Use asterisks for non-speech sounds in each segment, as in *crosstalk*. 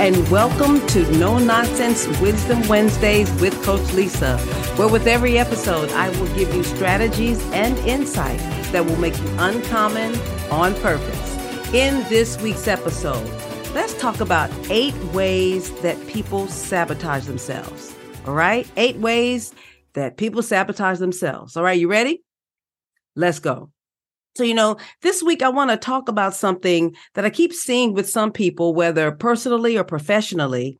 and welcome to No Nonsense Wisdom Wednesdays with Coach Lisa, where with every episode, I will give you strategies and insight that will make you uncommon on purpose. In this week's episode, let's talk about eight ways that people sabotage themselves. All right? Eight ways that people sabotage themselves. All right, you ready? Let's go. So, you know, this week I want to talk about something that I keep seeing with some people, whether personally or professionally.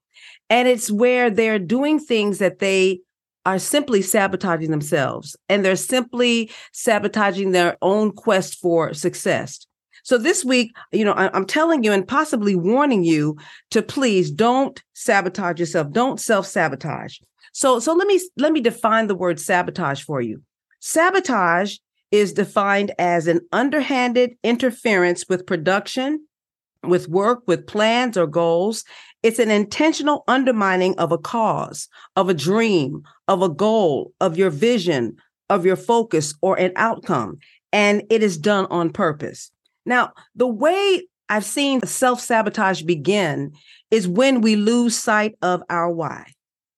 And it's where they're doing things that they are simply sabotaging themselves and they're simply sabotaging their own quest for success. So this week, you know, I, am telling you and possibly warning you to please don't sabotage yourself. Don't self-sabotage. So, so let me let me define the word sabotage for you. Sabotage is defined as an underhanded interference with production, with work, with plans or goals. It's an intentional undermining of a cause, of a dream, of a goal, of your vision, of your focus, or an outcome. And it is done on purpose. Now, the way I've seen self sabotage begin is when we lose sight of our why.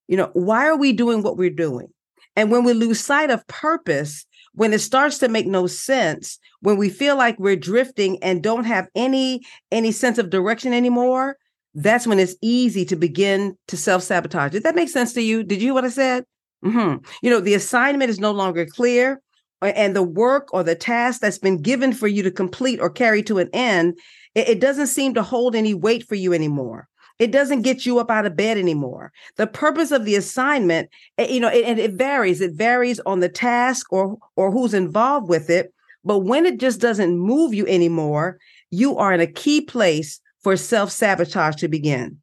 You know, why are we doing what we're doing? And when we lose sight of purpose, when it starts to make no sense when we feel like we're drifting and don't have any any sense of direction anymore that's when it's easy to begin to self-sabotage. Did that make sense to you? Did you hear what i said? Mm-hmm. you know the assignment is no longer clear and the work or the task that's been given for you to complete or carry to an end it, it doesn't seem to hold any weight for you anymore it doesn't get you up out of bed anymore. The purpose of the assignment, eh, you know, and it, it varies. It varies on the task or or who's involved with it. But when it just doesn't move you anymore, you are in a key place for self sabotage to begin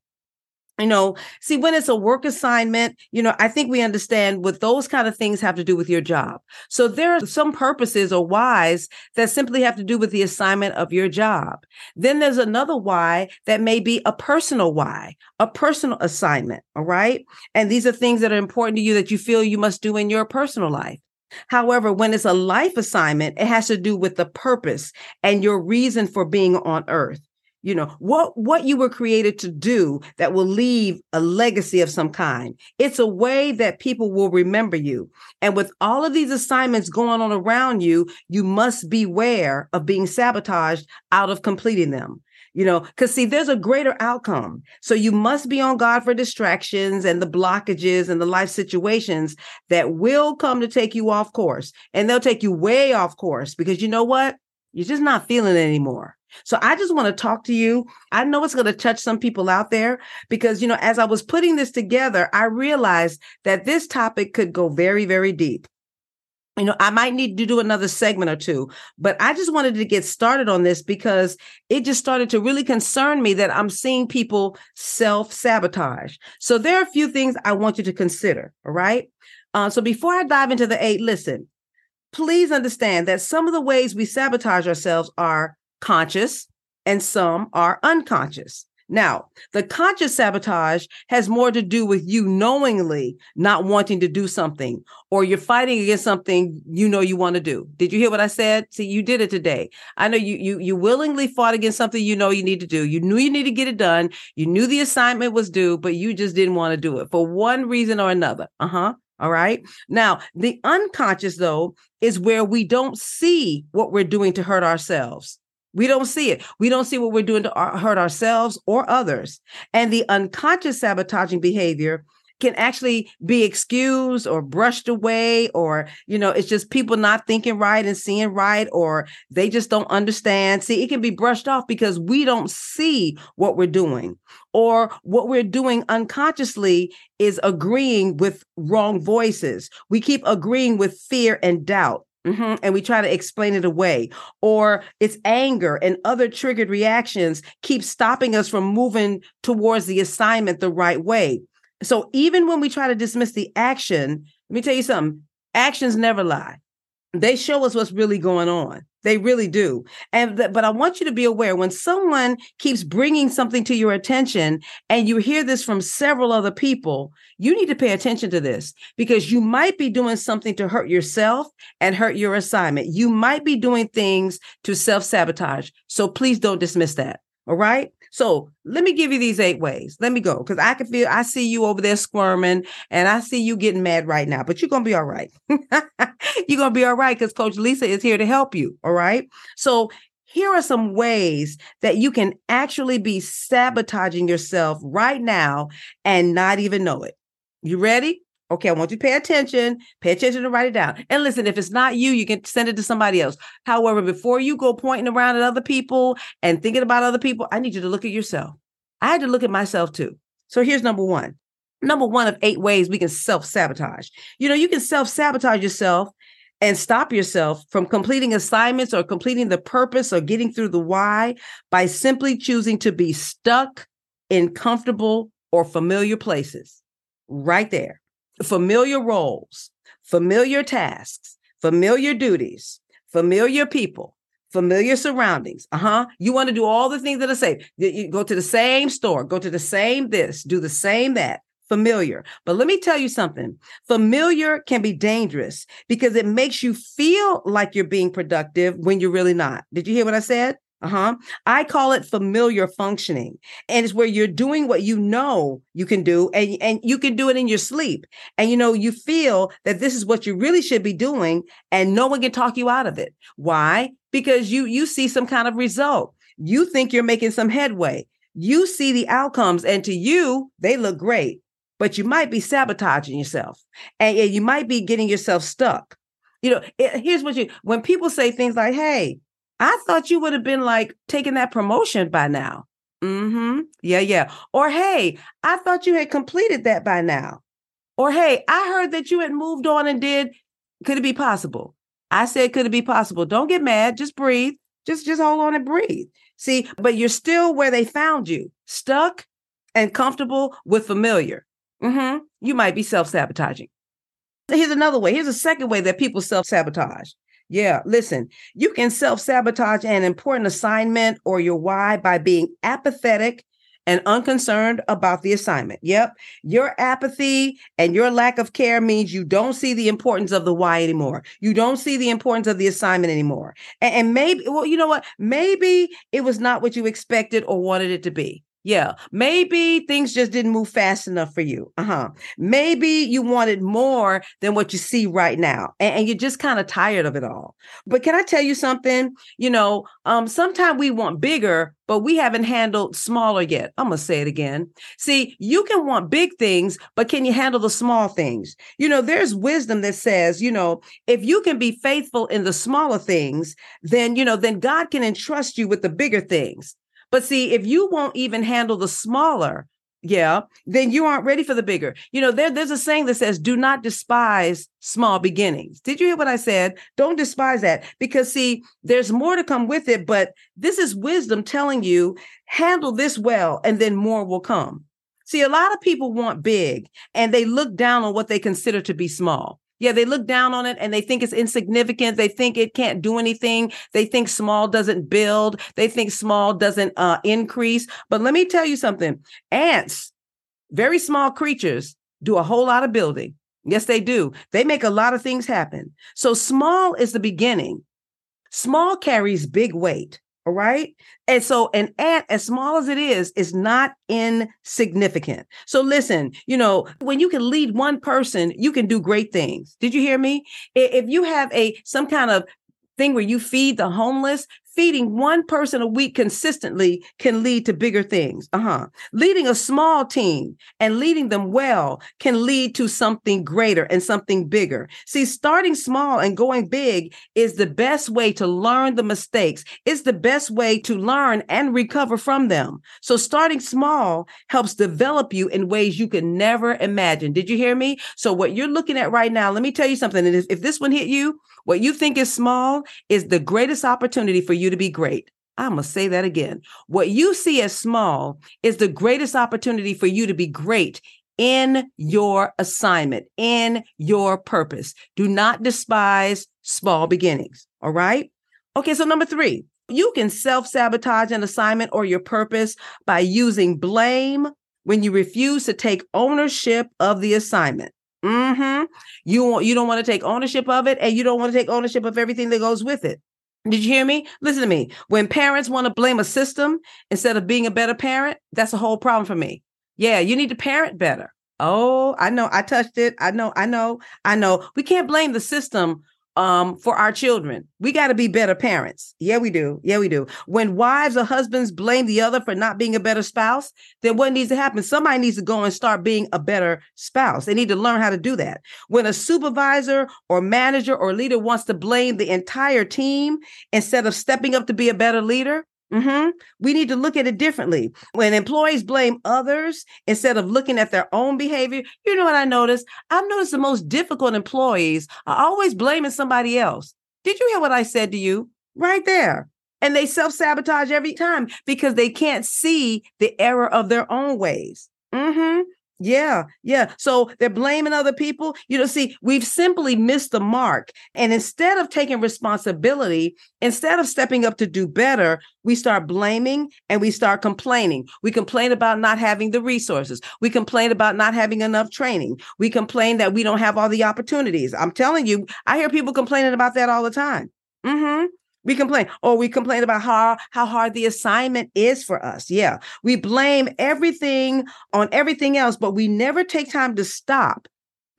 you know see when it's a work assignment you know i think we understand what those kind of things have to do with your job. So there are some purposes or whys that simply have to do with the assignment of your job. Then there's another why that may be a personal why a personal assignment all right? And these are things that are important to you that you feel you must do in your personal life. However, when it's a life assignment, it has to do with the purpose and your reason for being on earth you know what what you were created to do that will leave a legacy of some kind. It's a way that people will remember you. And with all of these assignments going on around you you must beware of being sabotaged out of completing them you know because see there's a greater outcome. So you must be on guard for distractions and the blockages and the life situations that will come to take you off course. And they'll take you way off course because you know what? You're just not feeling anymore so I just want to talk to you. I know it's going to touch some people out there because, you know, as I was putting this together, I realized that this topic could go very, very deep. You know, I might need to do another segment or two, but I just wanted to get started on this because it just started to really concern me that I'm seeing people self sabotage. So there are a few things I want you to consider. All right. Uh, so before I dive into the eight, listen, please understand that some of the ways we sabotage ourselves are conscious and some are unconscious. Now, the conscious sabotage has more to do with you knowingly not wanting to do something, or you're fighting against something you know you want to do. Did you hear what I said? See, you did it today. I know you you you willingly fought against something you know you need to do. You knew you need to get it done. You knew the assignment was due, but you just didn't want to do it for one reason or another. Uh huh. All right. Now, the unconscious though is where we don't see what we're doing to hurt ourselves. We don't see it. We don't see what we're doing to hurt ourselves or others. And the unconscious sabotaging behavior can actually be excused or brushed away or you know it's just people not thinking right and seeing right or they just don't understand see it can be brushed off because we don't see what we're doing or what we're doing unconsciously is agreeing with wrong voices we keep agreeing with fear and doubt Mm-hmm. And we try to explain it away, or it's anger and other triggered reactions keep stopping us from moving towards the assignment the right way. So even when we try to dismiss the action, let me tell you something actions never lie they show us what's really going on. They really do. And th- but i want you to be aware when someone keeps bringing something to your attention and you hear this from several other people you need to pay attention to this because you might be doing something to hurt yourself and hurt your assignment. You might be doing things to self-sabotage. So please don't dismiss that. All right So let me give you these eight ways. Let me go because I can feel, I see you over there squirming and I see you getting mad right now, but you're going to be all right. *laughs* you're going to be all right because Coach Lisa is here to help you. All right. So here are some ways that you can actually be sabotaging yourself right now and not even know it. You ready? Okay, I want you to pay attention. Pay attention and write it down. And listen, if it's not you, you can send it to somebody else. However, before you go pointing around at other people and thinking about other people, I need you to look at yourself. I had to look at myself too. So here's number one. Number one of eight ways we can self sabotage. You know, you can self sabotage yourself and stop yourself from completing assignments or completing the purpose or getting through the why by simply choosing to be stuck in comfortable or familiar places. Right there familiar roles, familiar tasks, familiar duties, familiar people, familiar surroundings. Uh huh. You want to do all the things that are safe. You go to the same store, go to the same this, do the same that. Familiar. But let me tell you something familiar can be dangerous because it makes you feel like you're being productive when you're really not. Did you hear what I said? Uh-huh. I call it familiar functioning. And it's where you're doing what you know you can do and, and you can do it in your sleep. And you know, you feel that this is what you really should be doing and no one can talk you out of it. Why? Because you you see some kind of result. You think you're making some headway. You see the outcomes and to you they look great, but you might be sabotaging yourself. And, you might be getting yourself stuck. You know, it, here's what you when people say things like, "Hey, I thought you would have been like taking that promotion by now. Mm-hmm. Yeah, yeah. Or hey, I thought you had completed that by now. Or hey, I heard that you had moved on and did. Could it be possible? I said, could it be possible? Don't get mad. Just breathe. Just just hold on and breathe. See, but you're still where they found you, stuck and comfortable with familiar. Mm-hmm. You might be self-sabotaging. Here's another way. Here's a second way that people self-sabotage. Yeah, listen, you can self sabotage an important assignment or your why by being apathetic and unconcerned about the assignment. Yep. Your apathy and your lack of care means you don't see the importance of the why anymore. You don't see the importance of the assignment anymore. And, and maybe, well, you know what? Maybe it was not what you expected or wanted it to be. Yeah, maybe things just didn't move fast enough for you. Uh huh. Maybe you wanted more than what you see right now, and, and you're just kind of tired of it all. But can I tell you something? You know, um, sometimes we want bigger, but we haven't handled smaller yet. I'm gonna say it again. See, you can want big things, but can you handle the small things? You know, there's wisdom that says, you know, if you can be faithful in the smaller things, then you know, then God can entrust you with the bigger things. But see, if you won't even handle the smaller, yeah, then you aren't ready for the bigger. You know, there, there's a saying that says, do not despise small beginnings. Did you hear what I said? Don't despise that because, see, there's more to come with it, but this is wisdom telling you, handle this well, and then more will come. See, a lot of people want big and they look down on what they consider to be small. Yeah, they look down on it and they think it's insignificant. They think it can't do anything. They think small doesn't build. They think small doesn't uh, increase. But let me tell you something ants, very small creatures, do a whole lot of building. Yes, they do. They make a lot of things happen. So small is the beginning. Small carries big weight. All right. And so an ant, as small as it is, is not insignificant. So listen, you know, when you can lead one person, you can do great things. Did you hear me? If you have a some kind of thing where you feed the homeless, feeding one person a week consistently can lead to bigger things. Uh-huh. Leading a small team and leading them well can lead to something greater and something bigger. See, starting small and going big is the best way to learn the mistakes. It's the best way to learn and recover from them. So starting small helps develop you in ways you could never imagine. Did you hear me? So what you're looking at right now, let me tell you something. And if, if this one hit you, what you think is small is the greatest opportunity for you to be great. I'm going to say that again. What you see as small is the greatest opportunity for you to be great in your assignment, in your purpose. Do not despise small beginnings. All right. Okay. So, number three, you can self sabotage an assignment or your purpose by using blame when you refuse to take ownership of the assignment. Mm-hmm. You want you don't want to take ownership of it, and you don't want to take ownership of everything that goes with it. Did you hear me? Listen to me. When parents want to blame a system instead of being a better parent, that's a whole problem for me. Yeah, you need to parent better. Oh, I know. I touched it. I know. I know. I know. We can't blame the system um for our children. We got to be better parents. Yeah, we do. Yeah, we do. When wives or husbands blame the other for not being a better spouse, then what needs to happen? Somebody needs to go and start being a better spouse. They need to learn how to do that. When a supervisor or manager or leader wants to blame the entire team instead of stepping up to be a better leader, Mm-hmm. We need to look at it differently. When employees blame others instead of looking at their own behavior, you know what I noticed? I've noticed the most difficult employees are always blaming somebody else. Did you hear what I said to you? Right there. And they self sabotage every time because they can't see the error of their own ways. Mm-hmm. Yeah, yeah. So they're blaming other people. You know, see, we've simply missed the mark. And instead of taking responsibility, instead of stepping up to do better, we start blaming and we start complaining. We complain about not having the resources. We complain about not having enough training. We complain that we don't have all the opportunities. I'm telling you, I hear people complaining about that all the time. Mm-hmm. We complain, or we complain about how, how hard the assignment is for us. Yeah. We blame everything on everything else, but we never take time to stop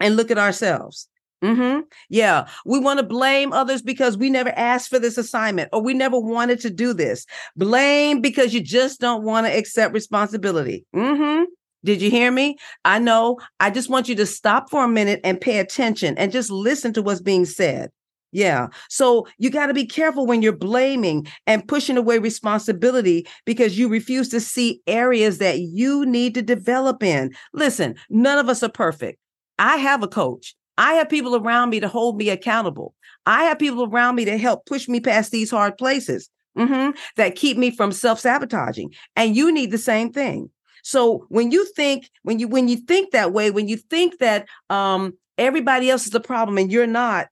and look at ourselves. Mm-hmm. Yeah. We want to blame others because we never asked for this assignment or we never wanted to do this. Blame because you just don't want to accept responsibility. Mm-hmm. Did you hear me? I know. I just want you to stop for a minute and pay attention and just listen to what's being said. Yeah. So you got to be careful when you're blaming and pushing away responsibility because you refuse to see areas that you need to develop in. Listen, none of us are perfect. I have a coach. I have people around me to hold me accountable. I have people around me to help push me past these hard places mm-hmm, that keep me from self-sabotaging. And you need the same thing. So when you think, when you when you think that way, when you think that um everybody else is the problem and you're not,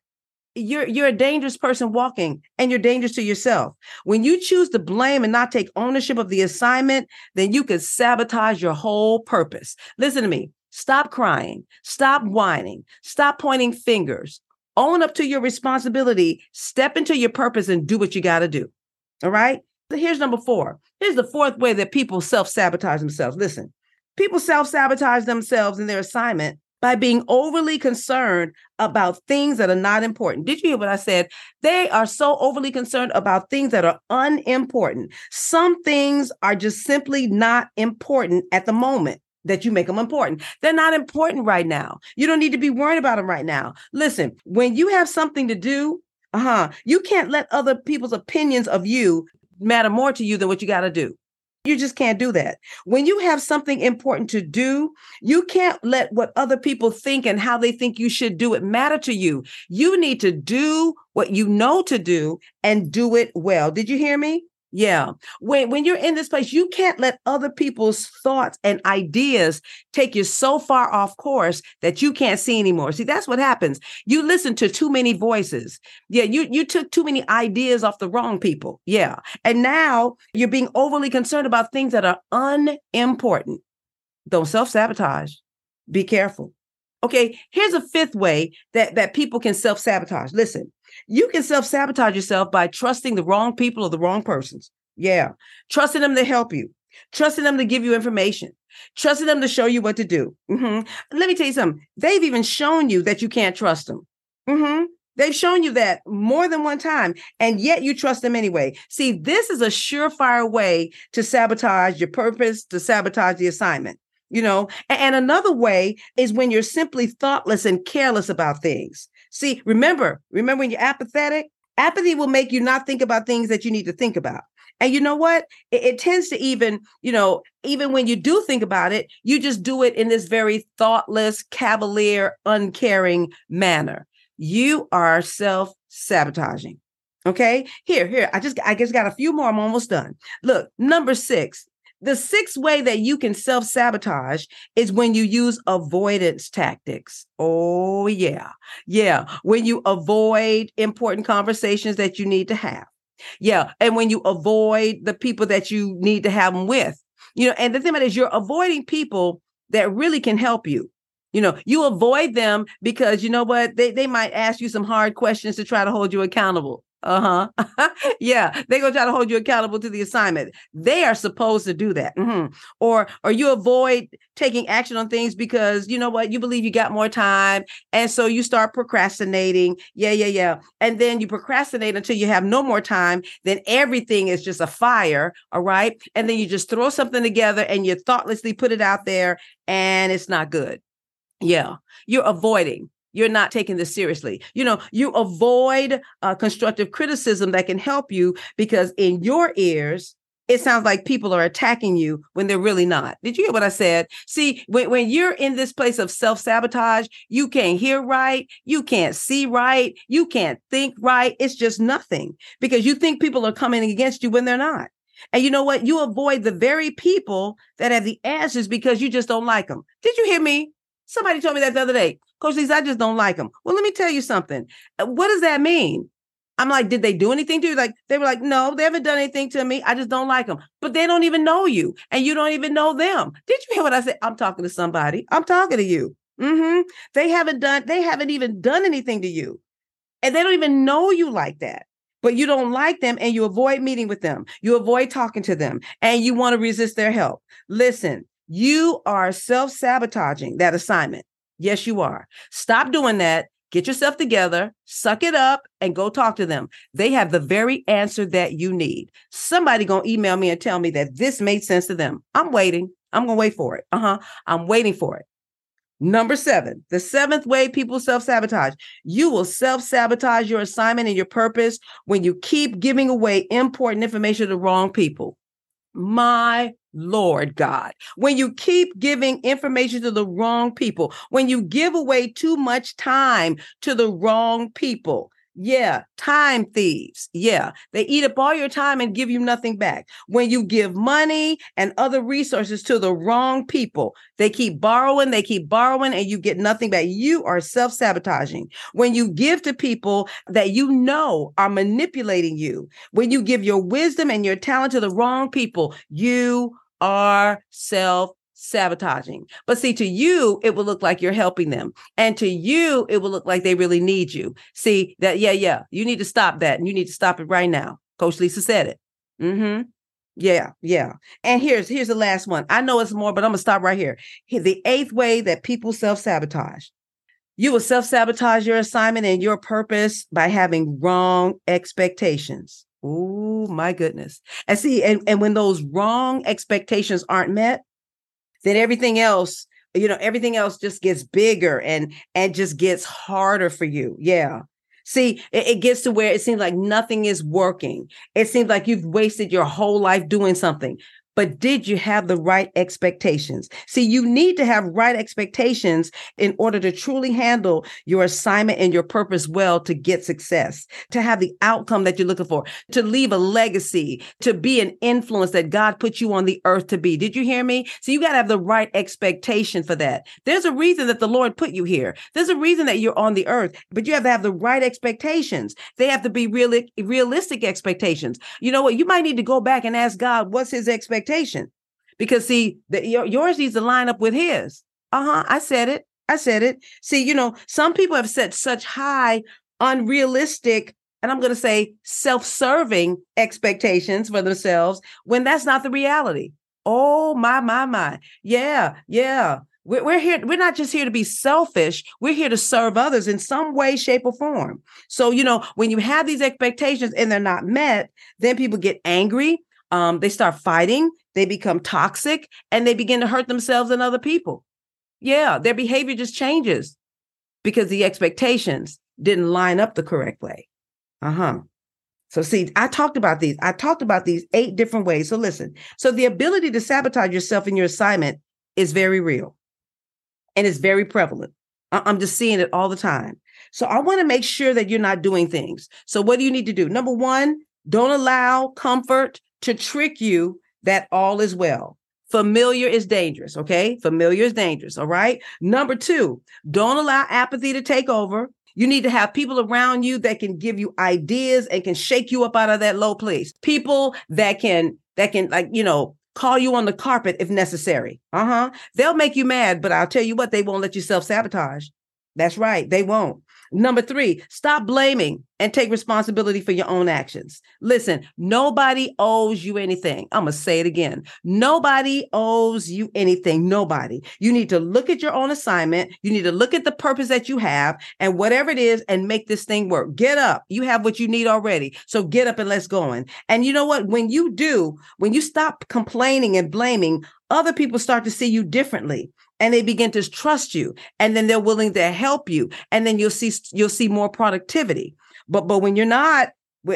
you're you're a dangerous person walking and you're dangerous to yourself. When you choose to blame and not take ownership of the assignment then you could sabotage your whole purpose. Listen to me. Stop crying. Stop whining. Stop pointing fingers. Own up to your responsibility. Step into your purpose and do what you got to do. All right? So here's number four. Here's the fourth way that people self-sabotage themselves. Listen. People self-sabotage themselves in their assignment by being overly concerned about things that are not important. Did you hear what I said? They are so overly concerned about things that are unimportant. Some things are just simply not important at the moment that you make them important. They're not important right now. You don't need to be worried about them right now. Listen, when you have something to do, uh-huh, you can't let other people's opinions of you matter more to you than what you got to do. You just can't do that. When you have something important to do, you can't let what other people think and how they think you should do it matter to you. You need to do what you know to do and do it well. Did you hear me? Yeah. When when you're in this place, you can't let other people's thoughts and ideas take you so far off course that you can't see anymore. See, that's what happens. You listen to too many voices. Yeah, you you took too many ideas off the wrong people. Yeah. And now you're being overly concerned about things that are unimportant. Don't self-sabotage. Be careful. Okay, here's a fifth way that that people can self-sabotage. Listen, you can self sabotage yourself by trusting the wrong people or the wrong persons. Yeah. Trusting them to help you, trusting them to give you information, trusting them to show you what to do. Mm-hmm. Let me tell you something. They've even shown you that you can't trust them. Mm-hmm. They've shown you that more than one time, and yet you trust them anyway. See, this is a surefire way to sabotage your purpose, to sabotage the assignment. You know, and another way is when you're simply thoughtless and careless about things. See, remember, remember when you're apathetic, apathy will make you not think about things that you need to think about. And you know what? It, it, tends to even, you know, even when you do think about it, you just do it in this very thoughtless, cavalier, uncaring manner. You are self sabotaging. Okay. Here, here. I just, I just got a few more. I'm almost done. Look, number six, the sixth way that you can self sabotage is when you use avoidance tactics. Oh, yeah. Yeah. When you avoid important conversations that you need to have. Yeah. And when you avoid the people that you need to have them with. You know, and the thing is you're avoiding people that really can help you. You know, you avoid them because you know what? They, they might ask you some hard questions to try to hold you accountable. Uh huh. *laughs* yeah, they're gonna try to hold you accountable to the assignment. They are supposed to do that. Mm-hmm. Or or you avoid taking action on things because you know what you believe you got more time, and so you start procrastinating. Yeah, yeah, yeah. And then you procrastinate until you have no more time. Then everything is just a fire. All right, and then you just throw something together and you thoughtlessly put it out there, and it's not good. Yeah, you're avoiding you're not taking this seriously. You know, you avoid uh, constructive criticism that can help you because in your ears, it sounds like people are attacking you when they're really not. Did you hear what I said? See, when, when you're in this place of self sabotage, you can't hear right, you can't see right, you can't think right. It's just nothing because you think people are coming against you when they're not. And you know what? You avoid the very people that have the answers because you just don't like them. Did you hear me? Somebody told me that the other day. Coach Lisa, I just don't like them. Well, let me tell you something. Uh, what does that mean? I'm like, did they do anything to you? Like, they were like, no, they haven't done anything to me. I just don't like them. But they don't even know you and you don't even know them. Did you hear what I said? I'm talking to somebody. I'm talking to you. Mm-hmm. They haven't done, they haven't even done anything to you. And they don't even know you like that. But you don't like them and you avoid meeting with them. You avoid talking to them and you want to resist their help. Listen, you are self sabotaging that assignment. Yes, you are. Stop doing that. Get yourself together, suck it up, and go talk to them. They have the very answer that you need. Somebody gonna email me and tell me that this made sense to them. I'm waiting. I'm gonna wait for it. Uh-huh. I'm waiting for it. Number seven, the seventh way people self sabotage. You will self sabotage your assignment and your purpose when you keep giving away important information to the wrong people. My Lord God, when you keep giving information to the wrong people, when you give away too much time to the wrong people, yeah, time thieves. Yeah, they eat up all your time and give you nothing back. When you give money and other resources to the wrong people, they keep borrowing, they keep borrowing, and you get nothing back. You are self sabotaging. When you give to people that you know are manipulating you, when you give your wisdom and your talent to the wrong people, you are self sabotaging. But see, to you, it will look like you're helping them. And to you, it will look like they really need you. See that, yeah, yeah, you need to stop that. And you need to stop it right now. Coach Lisa said it. Mm-hmm. Yeah, yeah. And here's here's the last one. I know it's more, but I'm gonna stop right here. The eighth way that people self-sabotage. You will self-sabotage your assignment and your purpose by having wrong expectations. Oh my goodness. And see, and, and when those wrong expectations aren't met, then everything else, you know, everything else just gets bigger and and just gets harder for you. Yeah. See, it, it, gets to where it seems like nothing is working. It seems like you've wasted your whole life doing something but did you have the right expectations? See, you need to have right expectations in order to truly handle your assignment and your purpose well to get success, to have the outcome that you're looking for, to leave a legacy, to be an influence that God put you on the earth to be. Did you hear me? So you got to have the right expectation for that. There's a reason that the Lord put you here. There's a reason that you're on the earth, but you have to have the right expectations. They have to be real, realistic expectations. You know what? You might need to go back and ask God, what's his expectation? Expectation. Because see, the, yours needs to line up with his. Uh-huh. I said it. I said it. See, you know, some people have set such high, unrealistic, and I'm going to say self-serving expectations for themselves when that's not the reality. Oh my, my, my. Yeah, yeah. We're, we're here. We're not just here to be selfish. We're here to serve others in some way, shape, or form. So, you know, when you have these expectations and they're not met, then people get angry um, they start fighting, they become toxic, and they begin to hurt themselves and other people. Yeah, their behavior just changes because the expectations didn't line up the correct way. Uh huh. So, see, I talked about these. I talked about these eight different ways. So, listen. So, the ability to sabotage yourself in your assignment is very real and it's very prevalent. I'm just seeing it all the time. So, I want to make sure that you're not doing things. So, what do you need to do? Number one, don't allow comfort to trick you that all is well. Familiar is dangerous, okay? Familiar is dangerous, all right? Number two, don't allow apathy to take over. You need to have people around you that can give you ideas and can shake you up out of that low place. People that can, that can, like, you know, call you on the carpet if necessary. Uh huh. They'll make you mad, but I'll tell you what, they won't let you self sabotage. That's right. They won't. Number three, stop blaming and take responsibility for your own actions. Listen, nobody owes you anything. I'm going to say it again. Nobody owes you anything. Nobody. You need to look at your own assignment. You need to look at the purpose that you have and whatever it is and make this thing work. Get up. You have what you need already. So get up and let's go in. And you know what? When you do, when you stop complaining and blaming, other people start to see you differently and they begin to trust you and then they're willing to help you and then you'll see you'll see more productivity. But but when you're not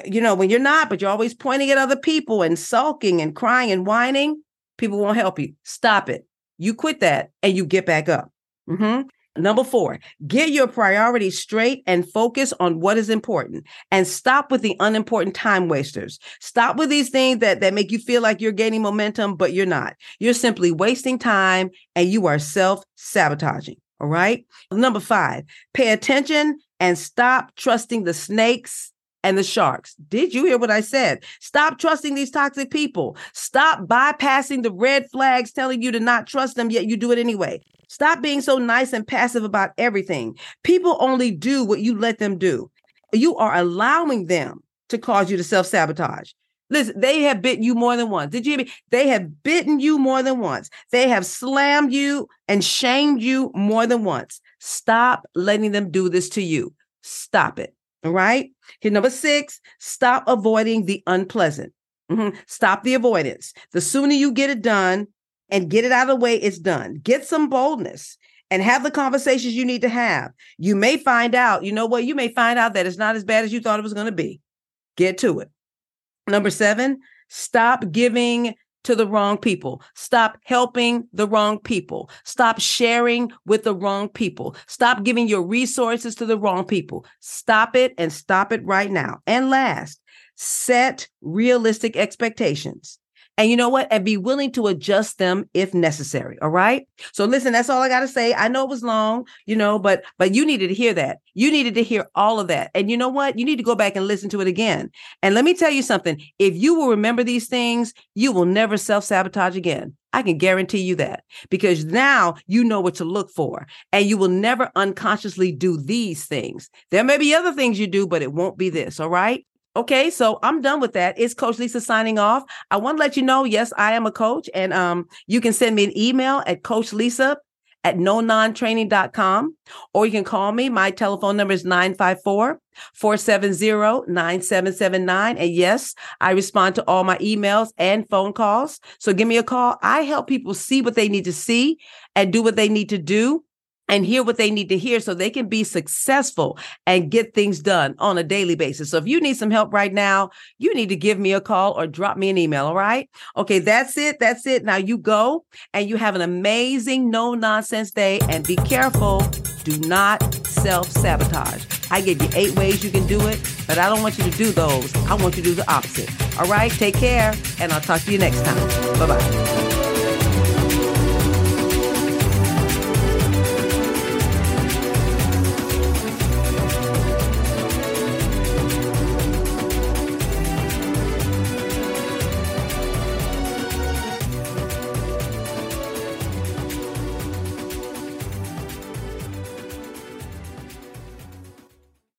you know when you're not but you're always pointing at other people and sulking and crying and whining people won't help you. Stop it. You quit that and you get back up. Mm-hmm. Number four, get your priorities straight and focus on what is important and stop with the unimportant time wasters. Stop with these things that, that make you feel like you're gaining momentum, but you're not. You're simply wasting time and you are self sabotaging. All right. Number five, pay attention and stop trusting the snakes and the sharks. Did you hear what I said? Stop trusting these toxic people. Stop bypassing the red flags telling you to not trust them, yet you do it anyway. Stop being so nice and passive about everything. People only do what you let them do. You are allowing them to cause you to self sabotage. Listen, they have bitten you more than once. Did you hear me? They have bitten you more than once. They have slammed you and shamed you more than once. Stop letting them do this to you. Stop it. All right. Here, number six, stop avoiding the unpleasant. Mm-hmm. Stop the avoidance. The sooner you get it done, and get it out of the way, it's done. Get some boldness and have the conversations you need to have. You may find out, you know what? You may find out that it's not as bad as you thought it was going to be. Get to it. Number seven, stop giving to the wrong people. Stop helping the wrong people. Stop sharing with the wrong people. Stop giving your resources to the wrong people. Stop it and stop it right now. And last, set realistic expectations. And you know what? And be willing to adjust them if necessary. All right. So listen, that's all I got to say. I know it was long, you know, but, but you needed to hear that. You needed to hear all of that. And you know what? You need to go back and listen to it again. And let me tell you something. If you will remember these things, you will never self sabotage again. I can guarantee you that because now you know what to look for and you will never unconsciously do these things. There may be other things you do, but it won't be this. All right. Okay, so I'm done with that. It's Coach Lisa signing off. I want to let you know, yes, I am a coach, and um, you can send me an email at Coach Lisa at nonontraining.com, or you can call me. My telephone number is 954 470 9779. And yes, I respond to all my emails and phone calls. So give me a call. I help people see what they need to see and do what they need to do and hear what they need to hear so they can be successful and get things done on a daily basis. So if you need some help right now, you need to give me a call or drop me an email. All right. Okay. That's it. That's it. Now you go and you have an amazing no nonsense day and be careful. Do not self sabotage. I gave you eight ways you can do it, but I don't want you to do those. I want you to do the opposite. All right. Take care and I'll talk to you next time. Bye bye.